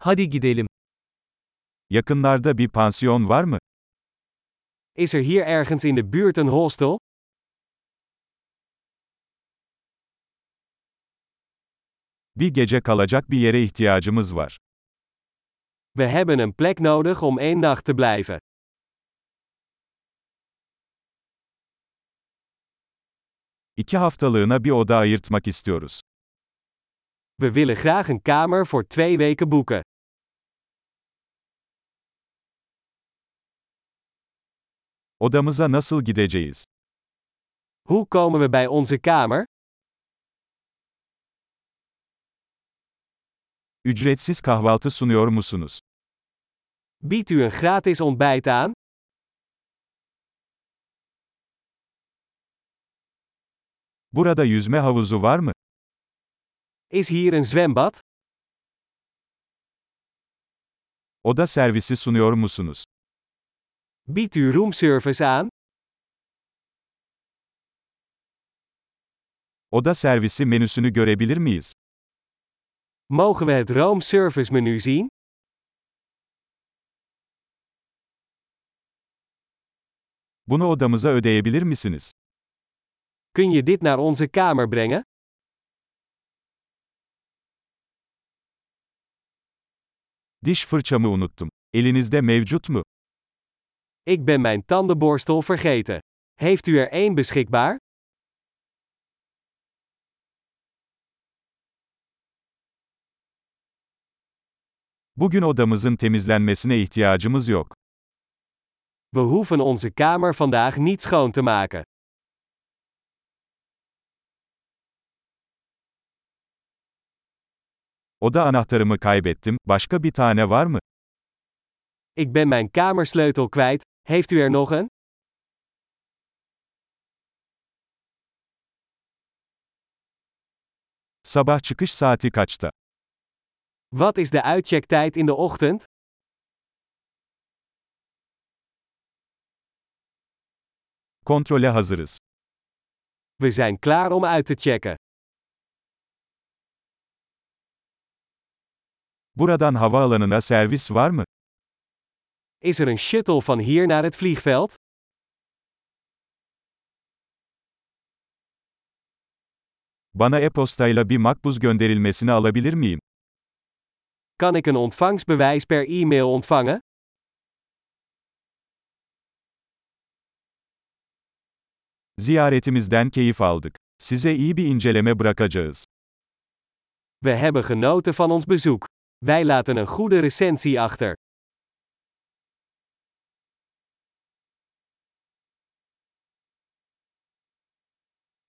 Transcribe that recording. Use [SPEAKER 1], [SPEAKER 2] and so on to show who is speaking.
[SPEAKER 1] Hadi gidelim.
[SPEAKER 2] Yakınlarda bir pansiyon var mı?
[SPEAKER 1] Is er hier ergens in de buurt een hostel?
[SPEAKER 2] Bir gece kalacak bir yere ihtiyacımız var.
[SPEAKER 1] We hebben een plek nodig om één nacht te blijven.
[SPEAKER 2] İki haftalığına bir oda ayırtmak istiyoruz.
[SPEAKER 1] We willen graag een kamer voor twee weken boeken.
[SPEAKER 2] Odamıza nasıl gideceğiz?
[SPEAKER 1] Hoe komen we bij onze kamer?
[SPEAKER 2] Ücretsiz kahvaltı sunuyor musunuz?
[SPEAKER 1] Biedt u een gratis ontbijt aan?
[SPEAKER 2] Burada yüzme havuzu var mı?
[SPEAKER 1] Is hier een zwembad?
[SPEAKER 2] Oda servisi sunuyor musunuz?
[SPEAKER 1] Biedt u roomservice aan?
[SPEAKER 2] Oda servisi menüsünü görebilir miyiz?
[SPEAKER 1] Mogen we het roomservice menu zien?
[SPEAKER 2] Bunu odamıza ödeyebilir misiniz?
[SPEAKER 1] Kun je dit naar onze kamer brengen?
[SPEAKER 2] Diş fırçamı unuttum. Elinizde mevcut mu?
[SPEAKER 1] Ik ben mijn tandenborstel vergeten. Heeft u er één beschikbaar?
[SPEAKER 2] Bugün odamızın temizlenmesine ihtiyacımız yok.
[SPEAKER 1] We hoeven onze kamer vandaag niet schoon te maken.
[SPEAKER 2] Oda anahtarımı kaybettim. Başka bir tane var mı?
[SPEAKER 1] Ik ben mijn kamersleutel kwijt. Heeft u er nog een?
[SPEAKER 2] Sabah çıkış saati kaçta?
[SPEAKER 1] Wat is de uitchecktijd in de ochtend?
[SPEAKER 2] Kontrole hazırız.
[SPEAKER 1] We zijn klaar om uit te checken.
[SPEAKER 2] Buradan havaalanına servis var mı?
[SPEAKER 1] Is er een shuttle van hier naar het vliegveld?
[SPEAKER 2] Bana e-postayla bir makbuz gönderilmesini alabilir miyim?
[SPEAKER 1] Kan ik een ontvangstbewijs per e-mail ontvangen?
[SPEAKER 2] Ziyaretimizden keyif aldık. Size iyi bir inceleme bırakacağız.
[SPEAKER 1] We hebben genoten van ons bezoek. Wij laten een goede recensie achter.